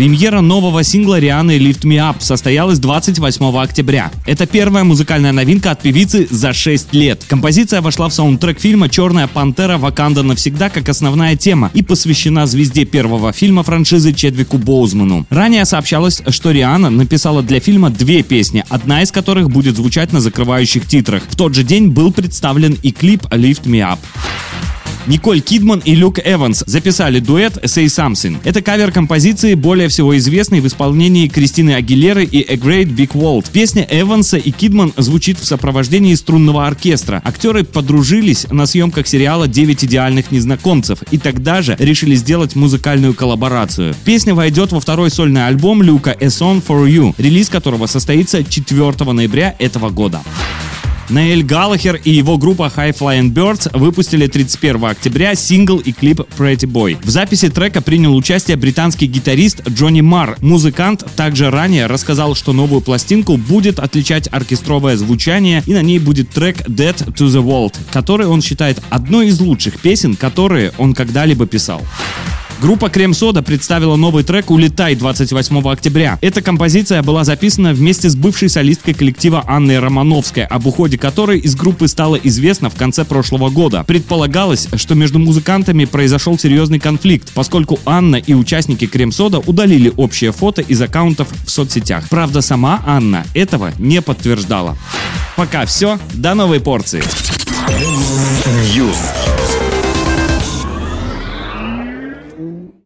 Премьера нового сингла Рианы «Lift Me Up» состоялась 28 октября. Это первая музыкальная новинка от певицы за 6 лет. Композиция вошла в саундтрек фильма «Черная пантера. Ваканда навсегда» как основная тема и посвящена звезде первого фильма франшизы Чедвику Боузману. Ранее сообщалось, что Риана написала для фильма две песни, одна из которых будет звучать на закрывающих титрах. В тот же день был представлен и клип «Lift Me Up». Николь Кидман и Люк Эванс записали дуэт «Say Something». Это кавер композиции, более всего известной в исполнении Кристины Агилеры и A Great Big World. Песня Эванса и Кидман звучит в сопровождении струнного оркестра. Актеры подружились на съемках сериала «Девять идеальных незнакомцев» и тогда же решили сделать музыкальную коллаборацию. Песня войдет во второй сольный альбом Люка «A Song for You», релиз которого состоится 4 ноября этого года. Нейль Галлахер и его группа High Flying Birds выпустили 31 октября сингл и клип Pretty Boy. В записи трека принял участие британский гитарист Джонни Мар. Музыкант также ранее рассказал, что новую пластинку будет отличать оркестровое звучание и на ней будет трек Dead to the World, который он считает одной из лучших песен, которые он когда-либо писал. Группа Крем Сода представила новый трек «Улетай» 28 октября. Эта композиция была записана вместе с бывшей солисткой коллектива Анной Романовской, об уходе которой из группы стало известно в конце прошлого года. Предполагалось, что между музыкантами произошел серьезный конфликт, поскольку Анна и участники Крем Сода удалили общее фото из аккаунтов в соцсетях. Правда, сама Анна этого не подтверждала. Пока все, до новой порции. News.